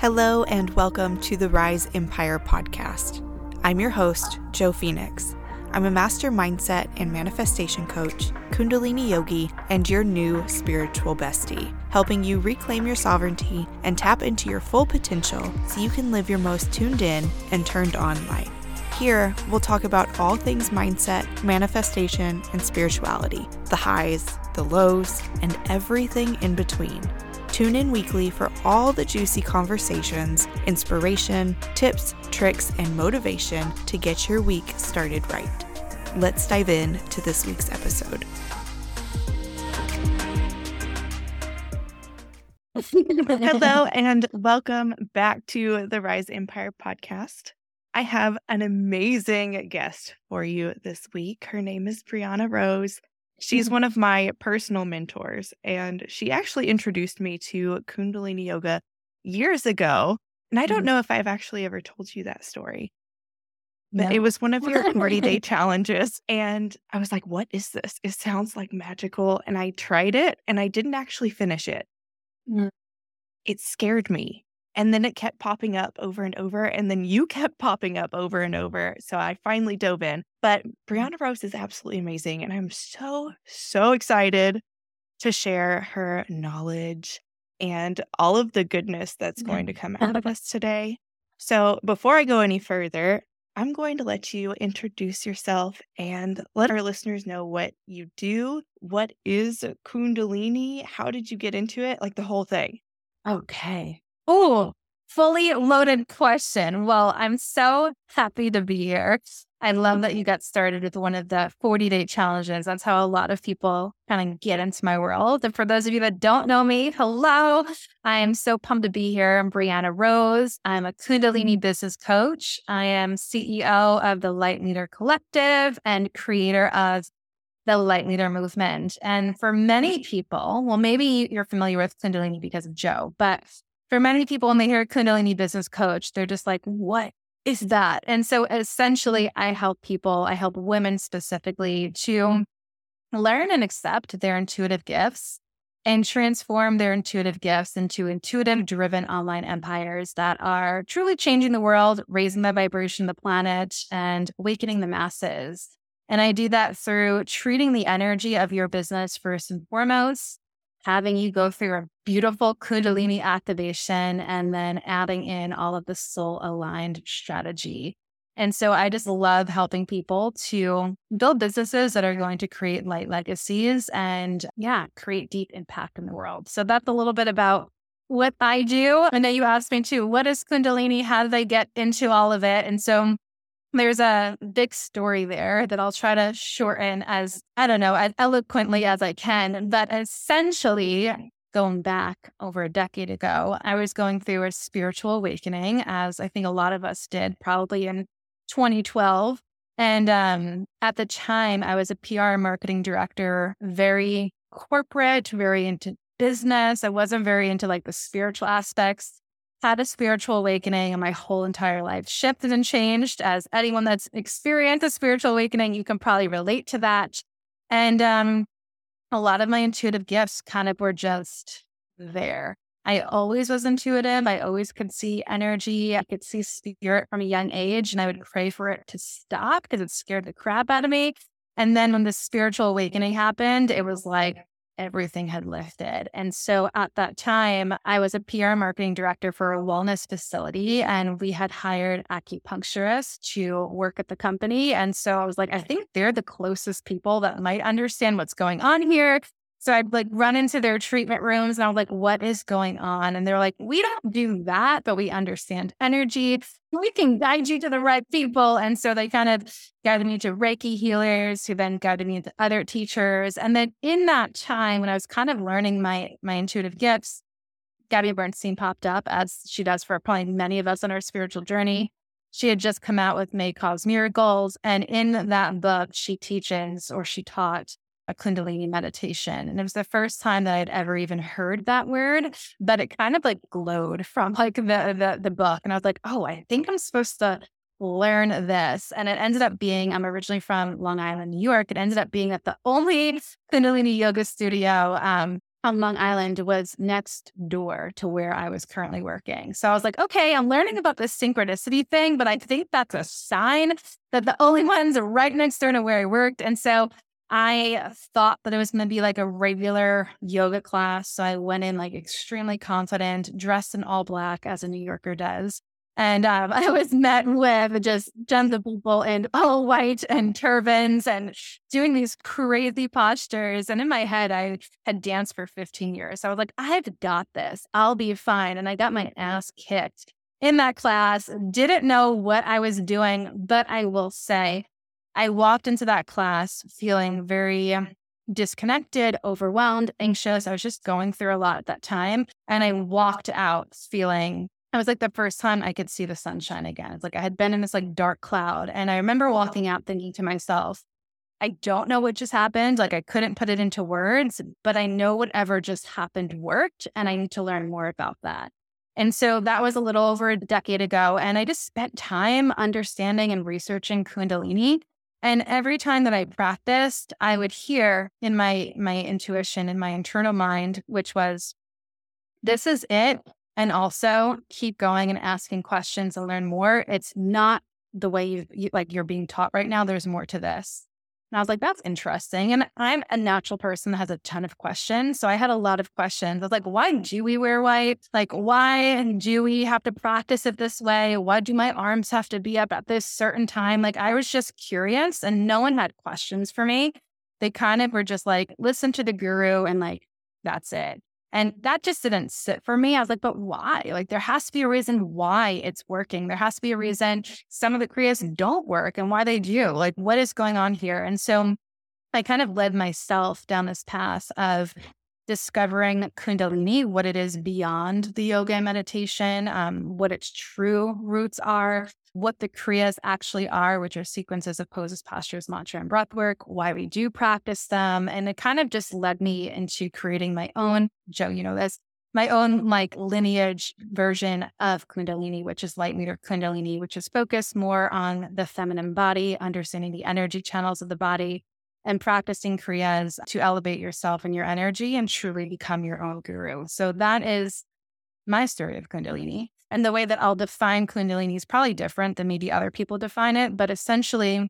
Hello, and welcome to the Rise Empire podcast. I'm your host, Joe Phoenix. I'm a master mindset and manifestation coach, Kundalini yogi, and your new spiritual bestie, helping you reclaim your sovereignty and tap into your full potential so you can live your most tuned in and turned on life. Here, we'll talk about all things mindset, manifestation, and spirituality the highs, the lows, and everything in between. Tune in weekly for all the juicy conversations, inspiration, tips, tricks, and motivation to get your week started right. Let's dive in to this week's episode. Hello, and welcome back to the Rise Empire podcast. I have an amazing guest for you this week. Her name is Brianna Rose. She's Mm-hmm. one of my personal mentors, and she actually introduced me to Kundalini Yoga years ago. And I don't Mhm. know if I've actually ever told you that story, but No. it was one of your 40 day challenges. And I was like, what is this? It sounds like magical. And I tried it and I didn't actually finish it. Mm. It scared me. And then it kept popping up over and over. And then you kept popping up over and over. So I finally dove in. But mm-hmm. Brianna Rose is absolutely amazing. And I'm so, so excited to share her knowledge and all of the goodness that's going to mm-hmm. come out of us today. So before I go any further, I'm going to let you introduce yourself and let our listeners know what you do. What is Kundalini? How did you get into it? Like the whole thing. Okay. Oh, fully loaded question. Well, I'm so happy to be here. I love that you got started with one of the 40 day challenges. That's how a lot of people kind of get into my world. And for those of you that don't know me, hello. I am so pumped to be here. I'm Brianna Rose. I'm a Kundalini mm-hmm. business coach. I am CEO of the Light Leader Collective and creator of the Light Leader movement. And for many mm-hmm. people, well, maybe you're familiar with Kundalini because of Joe, but for many people, when they hear Kundalini business coach, they're just like, what is that? And so essentially, I help people, I help women specifically to learn and accept their intuitive gifts and transform their intuitive gifts into intuitive driven online empires that are truly changing the world, raising the vibration of the planet, and awakening the masses. And I do that through treating the energy of your business first and foremost, having you go through a beautiful Kundalini activation, and then adding in all of the soul aligned strategy. And so I just love helping people to build businesses that are going to create light legacies and, yeah, create deep impact in the world. So that's a little bit about what I do. I know you asked me too, what is Kundalini? How did I get into all of it? And so there's a big story there that I'll try to shorten as, I don't know, as eloquently as I can. But essentially, going back over a decade ago, I was going through a spiritual awakening, as I think a lot of us did, probably in 2012. And um, at the time, I was a PR marketing director, very corporate, very into business. I wasn't very into like the spiritual aspects had a spiritual awakening and my whole entire life shifted and changed. As anyone that's experienced a spiritual awakening, you can probably relate to that. And um, a lot of my intuitive gifts kind of were just there. I always was intuitive. I always could see energy. I could see spirit from a young age, and I would pray for it to stop because it scared the crap out of me. And then when the spiritual awakening happened, it was like everything had lifted. And so at that time, I was a PR marketing director for a wellness facility, and we had hired acupuncturists to work at the company. And so I was like, I think they're the closest people that might understand what's going on here. So I'd like run into their treatment rooms and I was like, what is going on? And they're like, we don't do that, but we understand energy. We can guide you to the right people. And so they kind of guided me to Reiki healers who then guided me to other teachers. And then in that time when I was kind of learning my my intuitive gifts, Gabby Bernstein popped up as she does for probably many of us on our spiritual journey. She had just come out with May Cause Miracles. And in that book, she teaches or she taught a Kundalini meditation. And it was the first time that I'd ever even heard that word, but it kind of like glowed from like the, the, the book. And I was like, oh, I think I'm supposed to learn this. And it ended up being, I'm originally from Long Island, New York. It ended up being that the only Kundalini yoga studio um, on Long Island was next door to where I was currently working. So I was like, okay, I'm learning about this synchronicity thing, but I think that's a sign that the only ones right next door to where I worked. And so I thought that it was going to be like a regular yoga class. So I went in like extremely confident, dressed in all black as a New Yorker does. And um, I was met with just tons of people in all white and turbans and doing these crazy postures. And in my head, I had danced for 15 years. So I was like, I've got this. I'll be fine. And I got my ass kicked in that class. Didn't know what I was doing, but I will say I walked into that class feeling very disconnected, overwhelmed, anxious. I was just going through a lot at that time. And I walked out feeling, it was like the first time I could see the sunshine again. It's like I had been in this like dark cloud. And I remember walking out thinking to myself, I don't know what just happened. Like I couldn't put it into words, but I know whatever just happened worked. And I need to learn more about that. And so that was a little over a decade ago. And I just spent time understanding and researching Kundalini and every time that I practiced, I would hear in my my intuition in my internal mind, which was, this is it. And also keep going and asking questions and learn more. It's not the way you, you like you're being taught right now. There's more to this. And I was like, that's interesting. And I'm a natural person that has a ton of questions. So I had a lot of questions. I was like, why mm. do we wear white? Like, why do we have to practice it this way? Why do my arms have to be up at this certain time? Like, I was just curious and no one had questions for me. They kind of were just like, listen to the guru and like, that's it. And that just didn't sit for me. I was like, but why? Like, there has to be a reason why it's working. There has to be a mm-hmm. reason some of the Kriyas don't work and why they do. Like, what is going on here? And so I kind of led myself down this path of discovering Kundalini, what it is beyond the yoga and meditation, um, what its true roots are, what the Kriyas actually are, which are sequences of poses, postures, mantra, and breath work, why we do practice them. And it kind of just led me into creating my own, Joe, you know this, my own like lineage version of Kundalini, which is Light Leader Kundalini, which is focused more on the feminine body, understanding the energy channels of the body, and practicing Kriyas to elevate yourself and your energy and truly become your own guru. So that is my story of Kundalini. And the way that I'll define Kundalini is probably different than maybe other people define it. But essentially,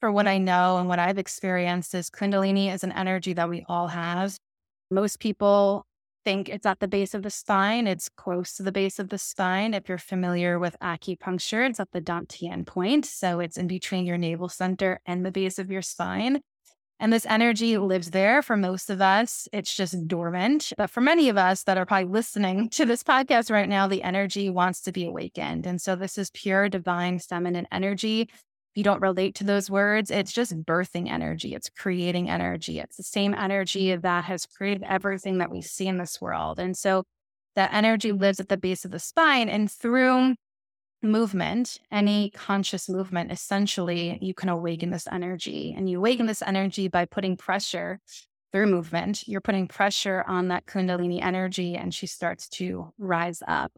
for what I know and what I've experienced, is Kundalini is an energy that we all have. Most people think it's at the base of the spine. It's close to the base of the spine. If you're familiar with acupuncture, it's at the Dantian point. So it's in between your navel center and the base of your spine. And this energy lives there for most of us. It's just dormant. But for many of us that are probably listening to this podcast right now, the energy wants to be awakened. And so this is pure divine feminine energy. If you don't relate to those words, it's just birthing energy. It's creating energy. It's the same energy that has created everything that we see in this world. And so that energy lives at the base of the spine. And through movement, any conscious movement, essentially, you can awaken this energy. And you awaken this energy by putting pressure through movement. You're putting pressure on that Kundalini energy, and she starts to rise up.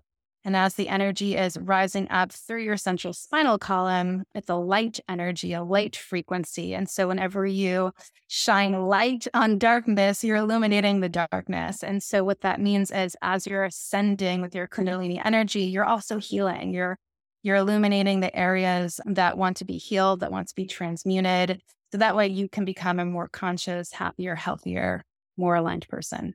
And as the energy is rising up through your central spinal column, it's a light energy, a light frequency. And so, whenever you shine light on darkness, you're illuminating the darkness. And so, what that means is, as you're ascending with your Kundalini energy, you're also healing. You're you're illuminating the areas that want to be healed, that want to be transmuted. So that way you can become a more conscious, happier, healthier, more aligned person.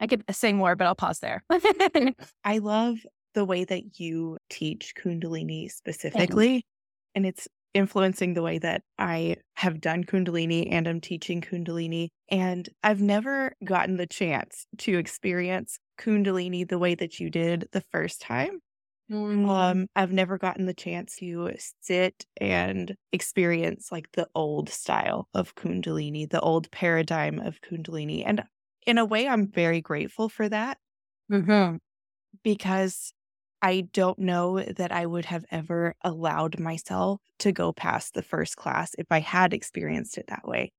I could say more, but I'll pause there. I love the way that you teach Kundalini specifically. And it's influencing the way that I have done Kundalini and I'm teaching Kundalini. And I've never gotten the chance to experience Kundalini the way that you did the first time. Mm-hmm. Um, I've never gotten the chance to sit and experience like the old style of Kundalini, the old paradigm of Kundalini. And in a way, I'm very grateful for that mm-hmm. because I don't know that I would have ever allowed myself to go past the first class if I had experienced it that way.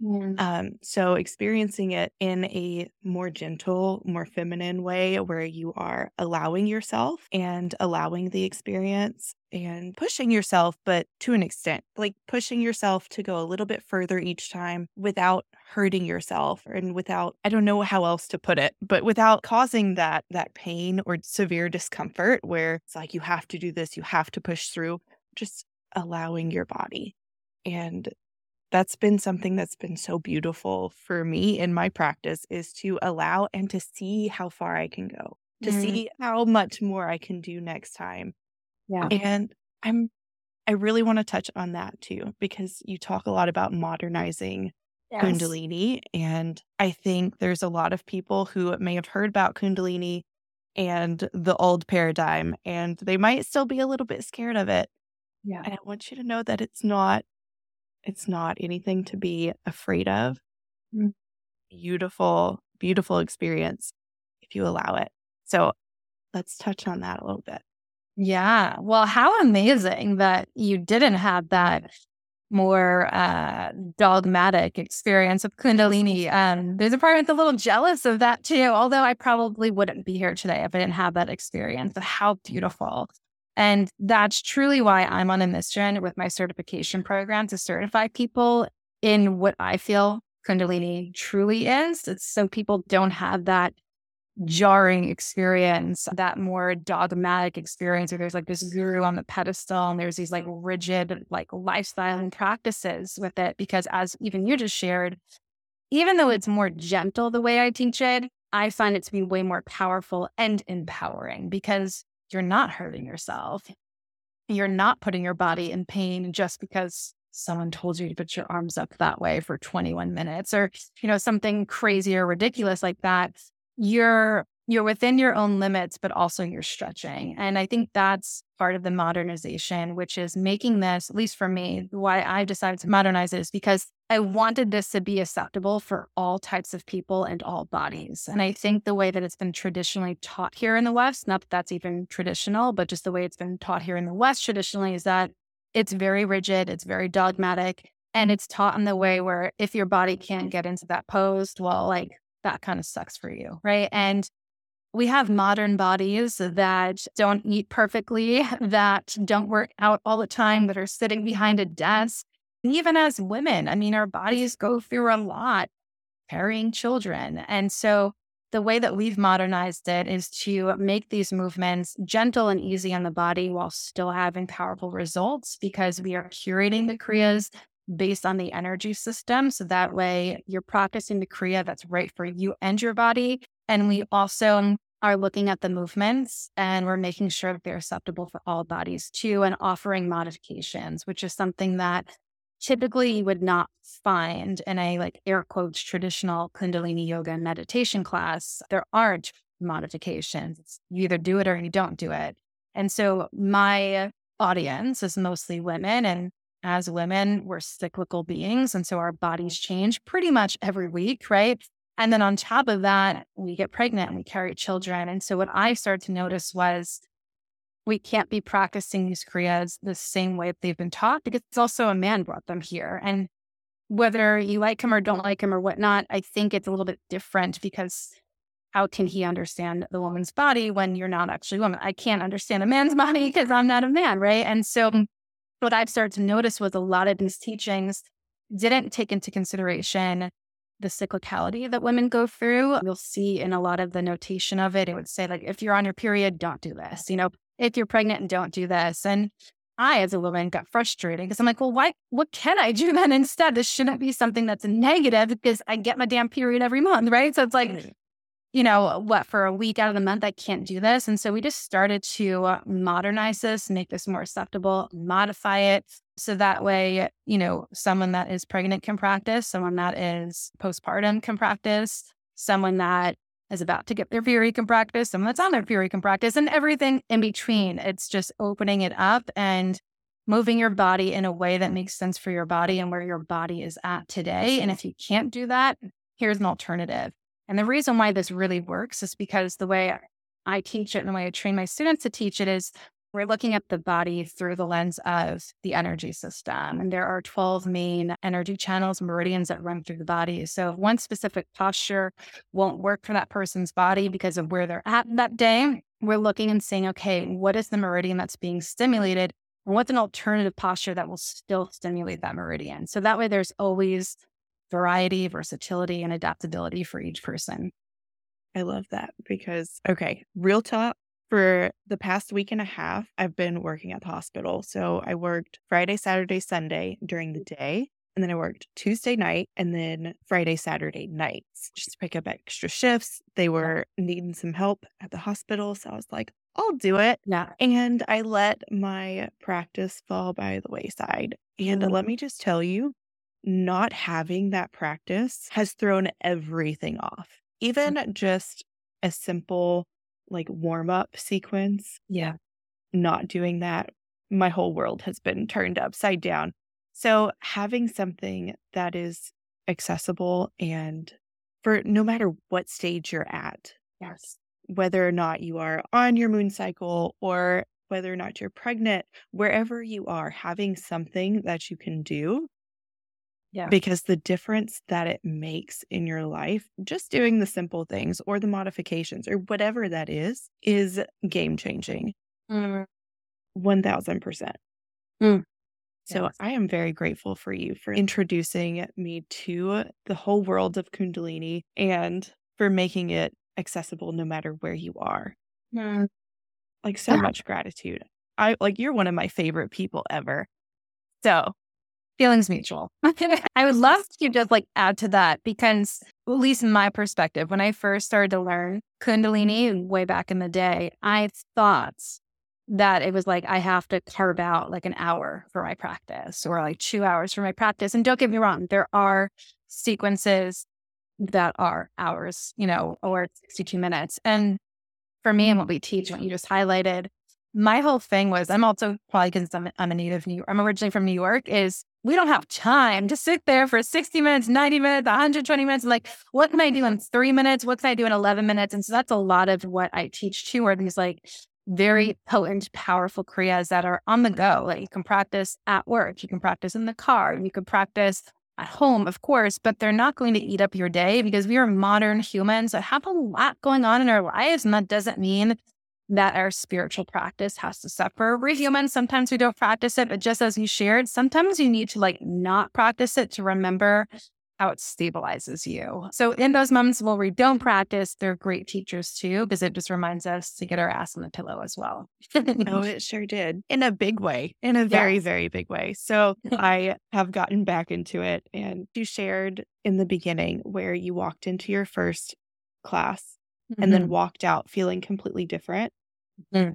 Mm. Um, so experiencing it in a more gentle, more feminine way where you are allowing yourself and allowing the experience and pushing yourself, but to an extent, like pushing yourself to go a little bit further each time without hurting yourself and without, I don't know how else to put it, but without causing that, that pain or severe discomfort where it's like, you have to do this, you have to push through, just allowing your body. And that's been something that's been so beautiful for me in my practice is to allow and to see how far I can go, to mm. see how much more I can do next time. Yeah. And I'm I really want to touch on that too because you talk a lot about modernizing yes. kundalini and I think there's a lot of people who may have heard about kundalini and the old paradigm and they might still be a little bit scared of it. Yeah. And I want you to know that it's not it's not anything to be afraid of. Mm. Beautiful, beautiful experience if you allow it. So let's touch on that a little bit. Yeah. Well, how amazing that you didn't have that more uh, dogmatic experience of Kundalini. Um, there's a part of that's a little jealous of that too, although I probably wouldn't be here today if I didn't have that experience. But how beautiful and that's truly why I'm on a mission with my certification program to certify people in what I feel Kundalini truly is. It's so people don't have that jarring experience, that more dogmatic experience where there's like this guru on the pedestal and there's these like rigid like lifestyle and practices with it. Because as even you just shared, even though it's more gentle the way I teach it, I find it to be way more powerful and empowering because you're not hurting yourself. You're not putting your body in pain just because someone told you to put your arms up that way for 21 minutes or you know something crazy or ridiculous like that you're you're within your own limits but also you're stretching and i think that's part of the modernization which is making this at least for me why i've decided to modernize it is because I wanted this to be acceptable for all types of people and all bodies. And I think the way that it's been traditionally taught here in the West, not that that's even traditional, but just the way it's been taught here in the West traditionally is that it's very rigid, it's very dogmatic, and it's taught in the way where if your body can't get into that pose, well, like that kind of sucks for you. Right. And we have modern bodies that don't eat perfectly, that don't work out all the time, that are sitting behind a desk even as women, I mean, our bodies go through a lot carrying children. And so the way that we've modernized it is to make these movements gentle and easy on the body while still having powerful results because we are curating the Kriyas based on the energy system. So that way you're practicing the Kriya that's right for you and your body. And we also are looking at the movements and we're making sure that they're acceptable for all bodies too and offering modifications, which is something that typically you would not find in a like air quotes traditional Kundalini yoga meditation class. There aren't modifications. You either do it or you don't do it. And so my audience is mostly women. And as women, we're cyclical beings. And so our bodies change pretty much every week, right? And then on top of that, we get pregnant and we carry children. And so what I started to notice was we can't be practicing these kriyas the same way that they've been taught because it's also a man brought them here. And whether you like him or don't like him or whatnot, I think it's a little bit different because how can he understand the woman's body when you're not actually a woman? I can't understand a man's body because I'm not a man, right? And so mm, what I've started to notice was a lot of these teachings didn't take into consideration the cyclicality that women go through. You'll see in a lot of the notation of it, it would say, like, if you're on your period, don't do this. You know, if you're pregnant and don't do this. And I, as a woman, got frustrated because I'm like, well, why, what can I do then instead? This shouldn't be something that's negative because I get my damn period every month, right? So it's like, you know, what, for a week out of the month, I can't do this. And so we just started to uh, modernize this, make this more acceptable, modify it. So that way, you know, someone that is pregnant can practice, someone that is postpartum can practice, someone that is about to get their period can practice, someone that's on their period can practice, and everything in between. It's just opening it up and moving your body in a way that makes sense for your body and where your body is at today. And if you can't do that, here's an alternative. And the reason why this really works is because the way I teach it and the way I train my students to teach it is we're looking at the body through the lens of the energy system. And there are 12 main energy channels, meridians that run through the body. So if one specific posture won't work for that person's body because of where they're at that day, we're looking and saying, okay, what is the meridian that's being stimulated? And what's an alternative posture that will still stimulate that meridian? So that way there's always variety, versatility, and adaptability for each person. I love that because, okay, real talk, for the past week and a half, I've been working at the hospital. So I worked Friday, Saturday, Sunday during the day. And then I worked Tuesday night and then Friday, Saturday nights just to pick up extra shifts. They were needing some help at the hospital. So I was like, I'll do it. Yeah. And I let my practice fall by the wayside. And mm-hmm. let me just tell you, not having that practice has thrown everything off. Even mm-hmm. just a simple like warm up sequence. Yeah. Not doing that, my whole world has been turned upside down. So having something that is accessible and for no matter what stage you're at. Yes. Whether or not you are on your moon cycle or whether or not you're pregnant, wherever you are, having something that you can do yeah. Because the difference that it makes in your life, just doing the simple things or the modifications or whatever that is, is game changing. Mm. 1000%. Mm. So yes. I am very grateful for you for introducing me to the whole world of Kundalini and for making it accessible no matter where you are. Mm. Like so much gratitude. I like you're one of my favorite people ever. So feelings mutual. I would love to just like add to that because, at least in my perspective, when I first started to learn Kundalini way back in the day, I thought that it was like I have to carve out like an hour for my practice or like two hours for my practice. And don't get me wrong, there are sequences that are hours, you know, or 62 minutes. And for me and what we teach, what you just highlighted, my whole thing was I'm also probably because I'm, I'm a native New York, I'm originally from New York, is we don't have time to sit there for 60 minutes, 90 minutes, 120 minutes. Like, what can I do in three minutes? What can I do in 11 minutes? And so that's a lot of what I teach too, are these like very potent, powerful Kriyas that are on the go. Like you can practice at work, you can practice in the car, you can practice at home, of course, but they're not going to eat up your day because we are modern humans that have a lot going on in our lives. And that doesn't mean that our spiritual practice has to suffer. We're human. Sometimes we don't practice it, but just as you shared, sometimes you need to like not practice it to remember how it stabilizes you. So in those moments where we don't practice, they're great teachers too, because it just reminds us to get our ass on the pillow as well. oh, it sure did. In a big way, in a very, very big way. So I have gotten back into it. And you shared in the beginning where you walked into your first class mm-hmm. and then mm-hmm. walked out feeling completely different. Mm.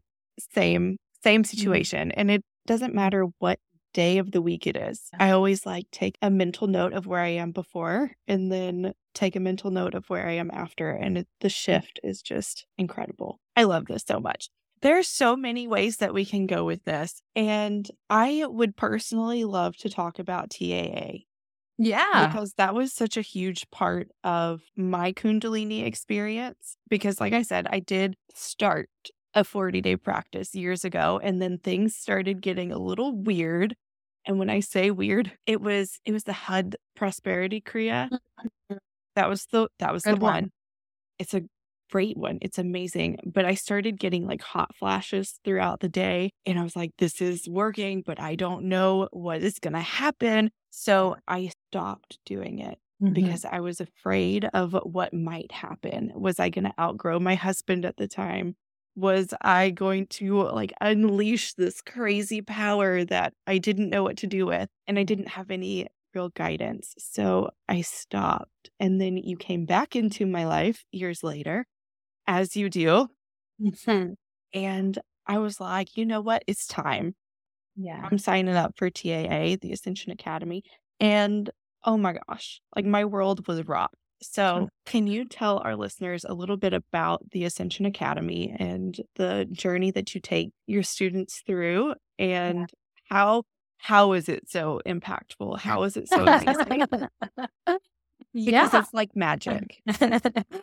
Same, same mm-hmm. situation. And it doesn't matter what day of the week it is. I always like take a mental note of where I am before and then take a mental note of where I am after. And it, the shift is just incredible. I love this so much. There are so many ways that we can go with this. And I would personally love to talk about TAA. Yeah. Because that was such a huge part of my Kundalini experience. Because, like I said, I did start a 40 day practice years ago and then things started getting a little weird and when i say weird it was it was the hud prosperity kriya mm-hmm. that was the that was Good the one. one it's a great one it's amazing but i started getting like hot flashes throughout the day and i was like this is working but i don't know what is going to happen so i stopped doing it Mm-hmm. because I was afraid of what might happen. Was I going to outgrow my husband at the time? Was I going to like unleash this crazy power that I didn't know what to do with and I didn't have any real guidance. So I stopped. And then you came back into my life years later, as you do. Mm-hmm. And I was like, you know what? It's time. Yeah. I'm signing up for TAA, the Ascension Academy. And oh my gosh, like my world was rocked. So, can you tell our listeners a little bit about the Ascension Academy and the journey that you take your students through and yeah. how how is it so impactful? How is it so amazing? Yeah. Because it's like magic.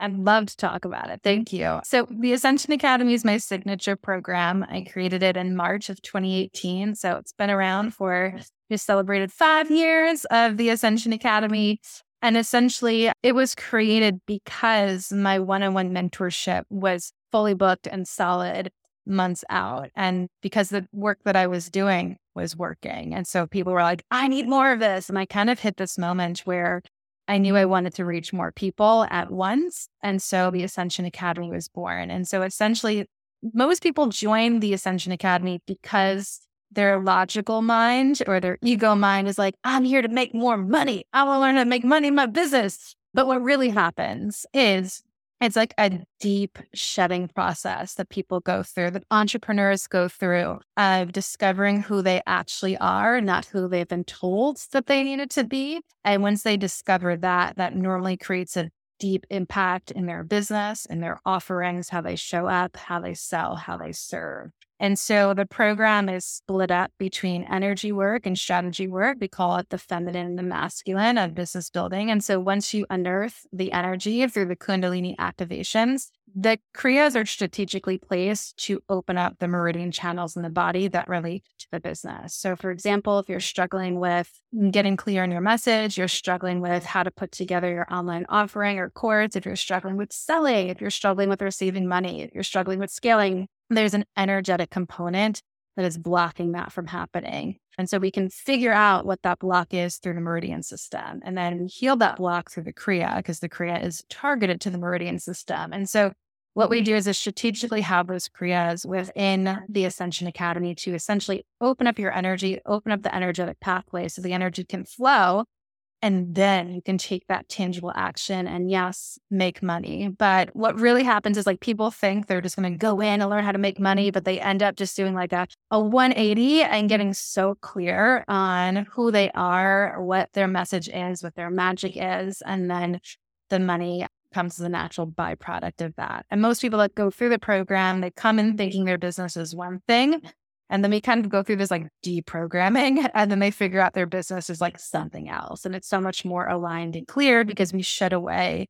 I'd love to talk about it. Thank you. So, the Ascension Academy is my signature program. I created it in March of 2018. So, it's been around for just celebrated five years of the Ascension Academy. And essentially, it was created because my one on one mentorship was fully booked and solid months out. And because the work that I was doing was working. And so people were like, I need more of this. And I kind of hit this moment where I knew I wanted to reach more people at once. And so the Ascension Academy was born. And so essentially, most people join the Ascension Academy because their logical mind or their ego mind is like, I'm here to make more money. I to learn to make money in my business. But what really happens is it's like a deep shedding process that people go through, that entrepreneurs go through of discovering who they actually are, not who they've been told that they needed to be. And once they discover that, that normally creates a deep impact in their business, in their offerings, how they show up, how they sell, how they serve. And so the program is split up between energy work and strategy work. We call it the feminine and the masculine of business building. And so once you unearth the energy through the Kundalini activations, the Kriyas are strategically placed to open up the meridian channels in the body that relate to the business. So, for example, if you're struggling with getting clear on your message, you're struggling with how to put together your online offering or course, if you're struggling with selling, if you're struggling with receiving money, if you're struggling with scaling, there's an energetic component that is blocking that from happening. And so we can figure out what that block is through the meridian system and then heal that block through the Kriya because the Kriya is targeted to the meridian system. And so what we do is to strategically have those Kriyas within the Ascension Academy to essentially open up your energy, open up the energetic pathway so the energy can flow and then you can take that tangible action and yes, make money. But what really happens is like people think they're just going to go in and learn how to make money, but they end up just doing like a, a 180 and getting so clear on who they are, what their message is, what their magic is. And then the money comes as a natural byproduct of that. And most people that go through the program, they come in thinking their business is one thing. And then we kind of go through this like deprogramming, and then they figure out their business is like something else. And it's so much more aligned and clear because we shed away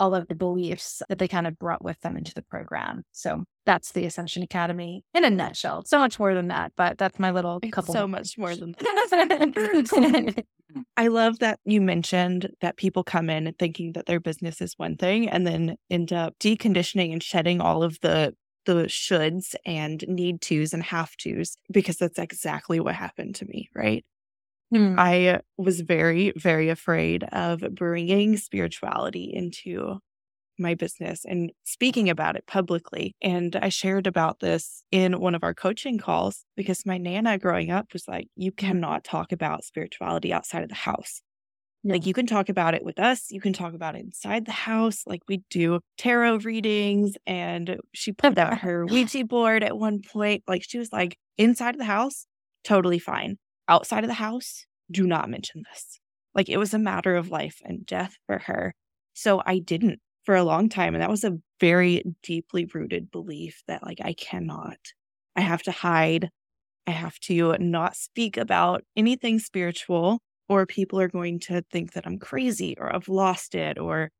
all of the beliefs that they kind of brought with them into the program. So that's the Ascension Academy in a nutshell. So much more than that, but that's my little couple. So much more than that. I love that you mentioned that people come in thinking that their business is one thing and then end up deconditioning and shedding all of the the shoulds and need tos and have tos because that's exactly what happened to me, right? Mm. I was very, very afraid of bringing spirituality into my business and speaking about it publicly. And I shared about this in one of our coaching calls because my Nana growing up was like, you cannot talk about spirituality outside of the house. Like you can talk about it with us, you can talk about it inside the house. Like we do tarot readings, and she put out her Ouija board at one point. Like she was like, inside of the house, totally fine. Outside of the house, do not mention this. Like it was a matter of life and death for her. So I didn't for a long time. And that was a very deeply rooted belief that like I cannot, I have to hide. I have to not speak about anything spiritual or people are going to think that I'm crazy or I've lost it or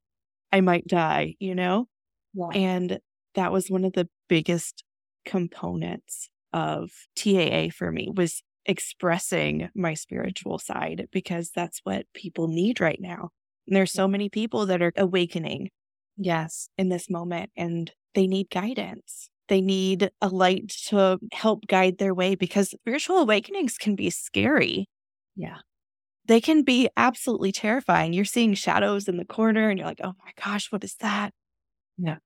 I might die, you know? Yeah. And that was one of the biggest components of TAA for me was expressing my spiritual side because that's what people need right now. And there's so many people that are awakening, yes, in this moment and they need guidance. They need a light to help guide their way because spiritual awakenings can be scary. Yeah they can be absolutely terrifying. You're seeing shadows in the corner and you're like, oh my gosh, what is that? Yeah.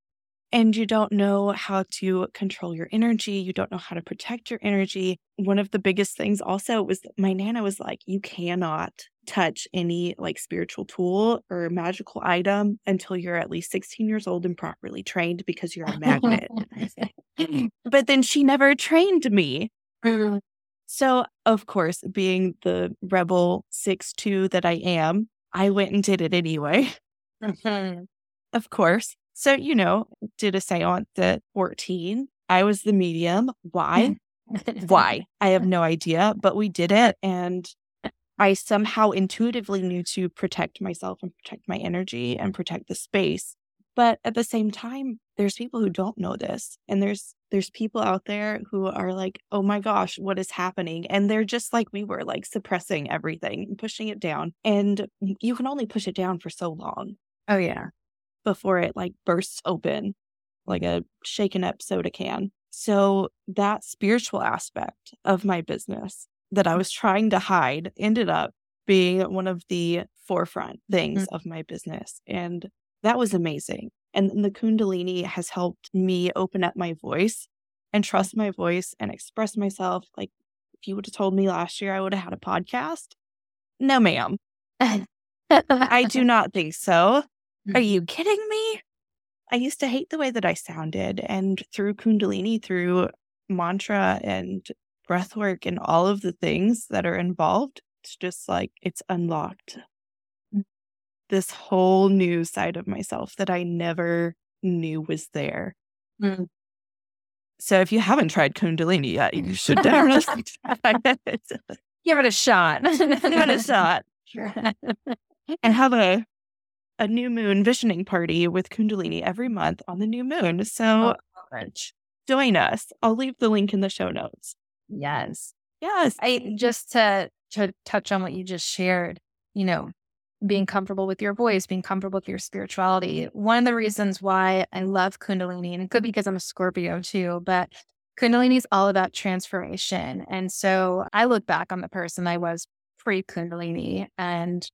And you don't know how to control your energy. You don't know how to protect your energy. One of the biggest things also was my Nana was like, you cannot touch any like spiritual tool or magical item until you're at least 16 years old and properly trained because you're a magnet. but then she never trained me. Mm-hmm. So, of course, being the rebel six two that I am, I went and did it anyway. Mm-hmm. Of course. So, you know, did a seance at 14. I was the medium. Why? Why? I have no idea, but we did it. And I somehow intuitively knew to protect myself and protect my energy and protect the space. But at the same time, there's people who don't know this. And there's there's people out there who are like, oh my gosh, what is happening? And they're just like we were, like suppressing everything, and pushing it down. And you can only push it down for so long. Oh yeah. Before it like bursts open like a shaken up soda can. So that spiritual aspect of my business that I was trying to hide ended up being one of the forefront things mm-hmm. of my business. And that was amazing. And the Kundalini has helped me open up my voice and trust my voice and express myself. Like, if you would have told me last year I would have had a podcast, no, ma'am. I do not think so. Are you mm-hmm. kidding me? I used to hate the way that I sounded. And through Kundalini, through mantra and breath work and all of the things that are involved, it's just like it's unlocked. This whole new side of myself that I never knew was there. Mm. So if you haven't tried Kundalini yet, you should definitely. Give it a shot. Give it a shot. Sure. and have a a new moon visioning party with Kundalini every month on the new moon. So oh, join us. I'll leave the link in the show notes. Yes. Yes. I just to to touch on what you just shared, you know, being comfortable with your voice, being comfortable with your spirituality. One of the reasons why I love Kundalini, and it could be because I'm a Scorpio too, but Kundalini is all about transformation. And so I look back on the person I was pre Kundalini and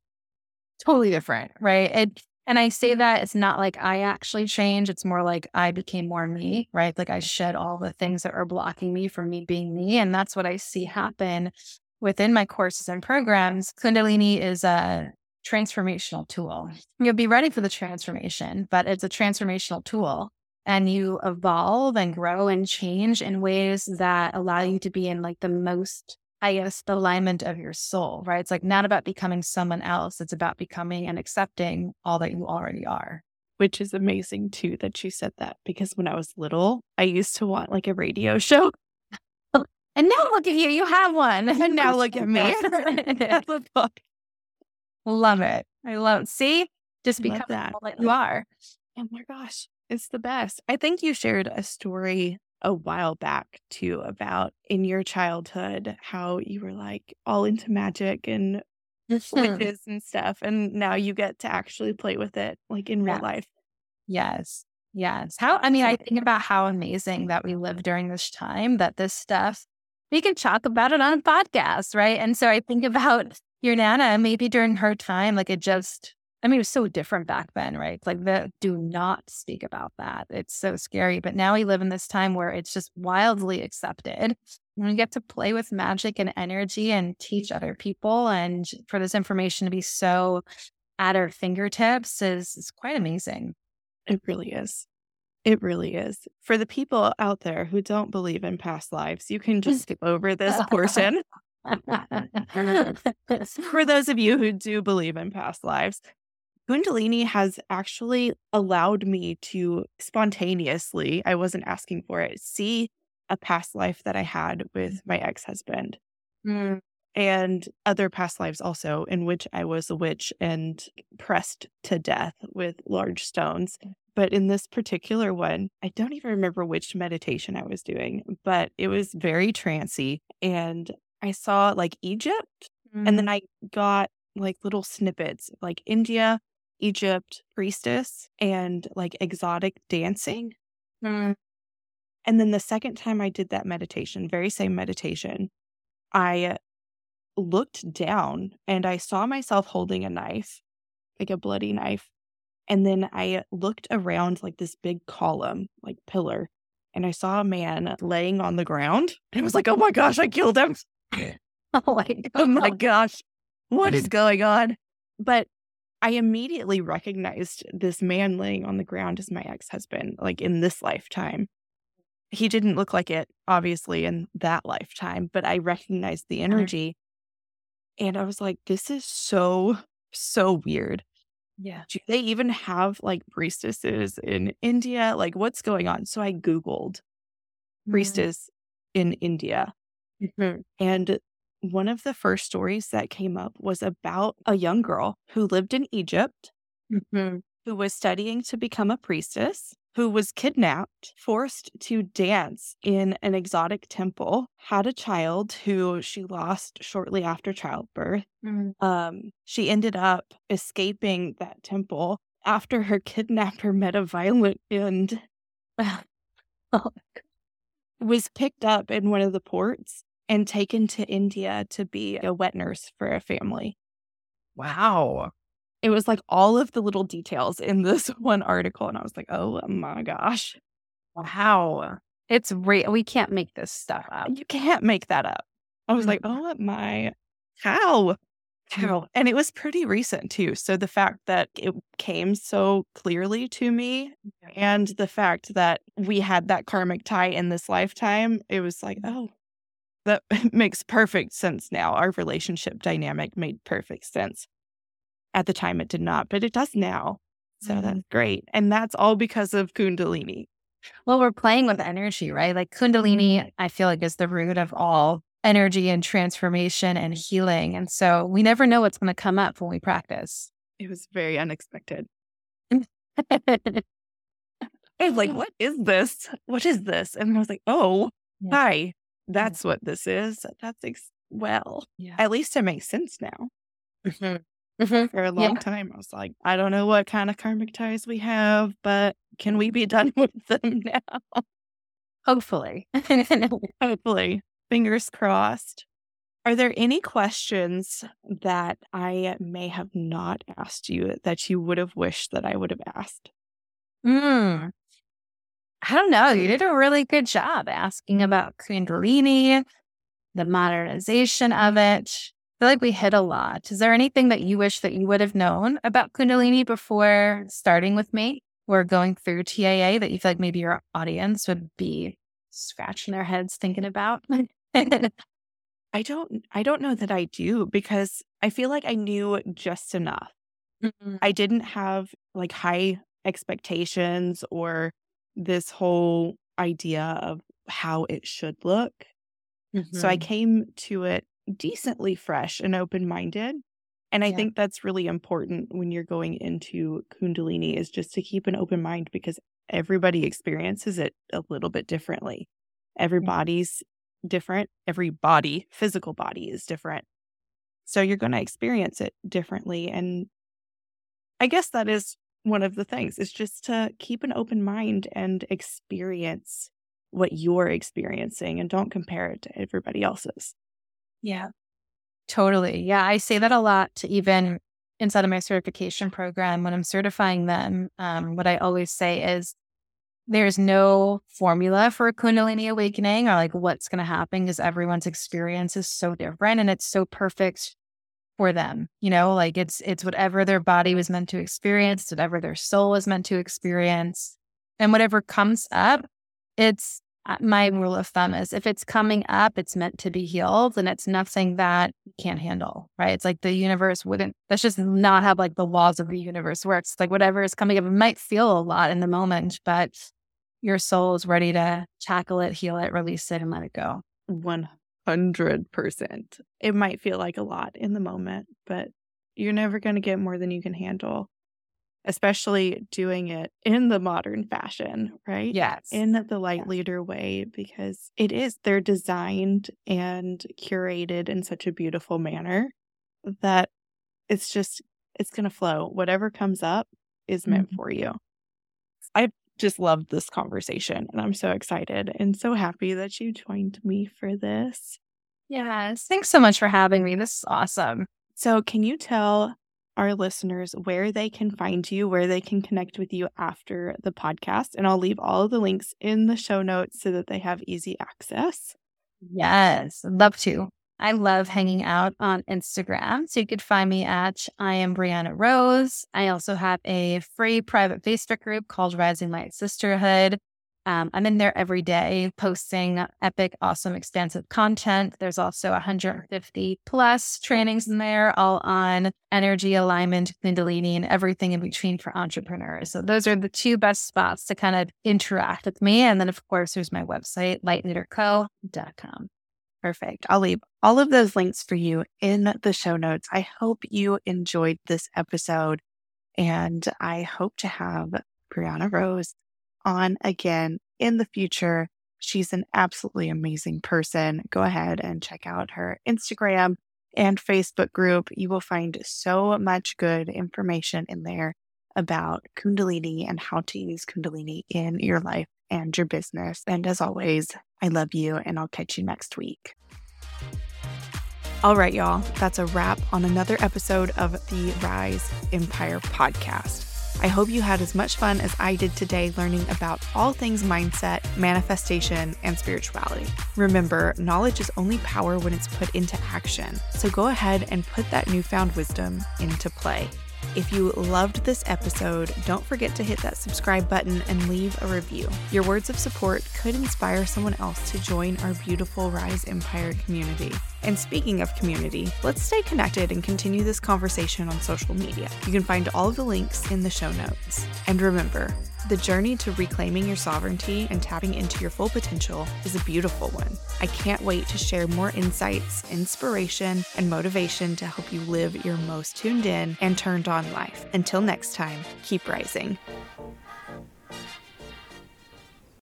totally different, right? And and I say that it's not like I actually changed. It's more like I became more me, right? Like I shed all the things that are blocking me from me being me. And that's what I see happen within my courses and programs. Kundalini is a transformational tool. You'll be ready for the transformation, but it's a transformational tool. And you evolve and grow and change in ways that allow you to be in like the most I guess, the alignment of your soul, right? It's like not about becoming someone else. It's about becoming and accepting all that you already are. Which is amazing too that you said that because when I was little, I used to want like a radio show. And now look at you, you have one. And now look at me. love it. I love it. See, just become that. all that you are. Oh my gosh, it's the best. I think you shared a story a while back too about in your childhood how you were like all into magic and witches and stuff and now you get to actually play with it like in real life yes yes how i mean i think about how amazing that we live during this time that this stuff we can talk about it on a podcast right and so i think about your nana maybe during her time like it just I mean, it was so different back then, right? Like, the, do not speak about that. It's so scary. But now we live in this time where it's just wildly accepted. And we get to play with magic and energy and teach other people. And for this information to be so at our fingertips is, is quite amazing. It really is. It really is. For the people out there who don't believe in past lives, you can just skip over this portion. For those of you who do believe in past lives, Kundalini has actually allowed me to spontaneously, I wasn't asking for it, see a past life that I had with my ex husband. Mm. And other past lives also, in which I was a witch and pressed to death with large stones. But in this particular one, I don't even remember which meditation I was doing, but it was very trancy. And I saw like Egypt, mm. and then mm. I got like little snippets like India, Egypt priestess and like exotic dancing. Mm. And then the second time I did that meditation, very same meditation, I looked down and I saw myself holding a knife, like a bloody knife. And then I looked around like this big column, like pillar, and I saw a man laying on the ground. And I was like, oh my gosh, I killed him. oh my, oh my gosh, what is going on? But I immediately recognized this man laying on the ground as my ex husband, like in this lifetime. He didn't look like it, obviously, in that lifetime, but I recognized the energy. And I was like, this is so, so weird. Yeah. Do they even have like priestesses in India? Like, what's going on? So I Googled mm-hmm. priestess in India. Mm-hmm. And one of the first stories that came up was about a young girl who lived in Egypt, mm-hmm. who was studying to become a priestess, who was kidnapped, forced to dance in an exotic temple, had a child who she lost shortly after childbirth. Mm-hmm. Um, she ended up escaping that temple after her kidnapper met a violent end. oh, was picked up in one of the ports and taken to India to be a wet nurse for a family. Wow. It was like all of the little details in this one article. And I was like, oh my gosh. Wow. It's real. We can't make this stuff up. You can't make that up. I was like, mm-hmm. oh my, how? How? And it was pretty recent too. So the fact that it came so clearly to me and the fact that we had that karmic tie in this lifetime, it was like, mm-hmm. oh, that makes perfect sense now. Our relationship dynamic made perfect sense. At the time, it did not, but it does now. So mm-hmm. that's great. And that's all because of Kundalini. Well, we're playing with energy, right? Like Kundalini, mm-hmm. I feel like is the root of all energy and transformation and healing. And so we never know what's going to come up when we practice. It was very unexpected. I was like, what is this? What is this? And I was like, oh, yeah. hi. That's what this is. That's ex- well, yeah. at least it makes sense now. Mm-hmm. Mm-hmm. For a long yeah. time, I was like, I don't know what kind of karmic ties we have, but can we be done with them now? Hopefully. Hopefully. Fingers crossed. Are there any questions that I may have not asked you that you would have wished that I would have asked? Hmm. I don't know. You did a really good job asking about Kundalini, the modernization of it. I feel like we hit a lot. Is there anything that you wish that you would have known about Kundalini before starting with me or going through TAA that you feel like maybe your audience would be scratching their heads thinking about? I don't I don't know that I do because I feel like I knew just enough. Mm-hmm. I didn't have like high expectations or this whole idea of how it should look. Mm-hmm. So I mm-hmm. came to it decently fresh and open minded. And I yeah. think that's really important when you're going into Kundalini is just to keep an open mind because everybody experiences it a little bit differently. Everybody's different. Every body, physical body is different. So you're going to experience it differently. And I guess that is one of the things is just to keep an open mind and experience what you're experiencing and don't compare it to everybody else's. Yeah, totally. Yeah, I say that a lot to even inside of my certification program when I'm certifying them. Um, what I always say is there's no formula for a Kundalini awakening or like what's going to happen because everyone's experience is so different and it's so perfect for them. You know, like it's it's whatever their body was meant to experience, whatever their soul was meant to experience. And whatever comes up, it's uh, my rule of thumb is if it's coming up, it's meant to be healed and it's nothing that you can't handle, right? It's like the universe wouldn't, that's just not how like the laws of the universe works. like whatever is coming up, it might feel a lot in the moment, but your soul is ready to tackle it, heal it, release it, and let it go. 100%. It might feel like a lot in the moment, but you're never going to get more than you can handle, especially doing it in the modern fashion, right? Yes. In the light leader way, because it is, they're designed and curated in such a beautiful manner that it's just, it's going to flow. Whatever comes up is meant mm-hmm. for you. I've just loved this conversation and I'm so excited and so happy that you joined me for this. Yes. Thanks so much for having me. This is awesome. So, can you tell our listeners where they can find you, where they can connect with you after the podcast? And I'll leave all of the links in the show notes so that they have easy access. Yes, love to. I love hanging out on Instagram. So you could find me at I am Brianna Rose. I also have a free private Facebook group called Rising Light Sisterhood. Um, I'm in there every day posting epic, awesome, expansive content. There's also 150 plus trainings in there, all on energy alignment, Kundalini, and everything in between for entrepreneurs. So those are the two best spots to kind of interact with me. And then, of course, there's my website, lightleaderco.com. Perfect. I'll leave all of those links for you in the show notes. I hope you enjoyed this episode and I hope to have Brianna Rose on again in the future. She's an absolutely amazing person. Go ahead and check out her Instagram and Facebook group. You will find so much good information in there about Kundalini and how to use Kundalini in your life and your business. And as always, I love you, and I'll catch you next week. All right, y'all, that's a wrap on another episode of the Rise Empire podcast. I hope you had as much fun as I did today learning about all things mindset, manifestation, and spirituality. Remember, knowledge is only power when it's put into action. So go ahead and put that newfound wisdom into play. If you loved this episode, don't forget to hit that subscribe button and leave a review. Your words of support could inspire someone else to join our beautiful Rise Empire community. And speaking of community, let's stay connected and continue this conversation on social media. You can find all of the links in the show notes. And remember, the journey to reclaiming your sovereignty and tapping into your full potential is a beautiful one. I can't wait to share more insights, inspiration, and motivation to help you live your most tuned in and turned on life. Until next time, keep rising.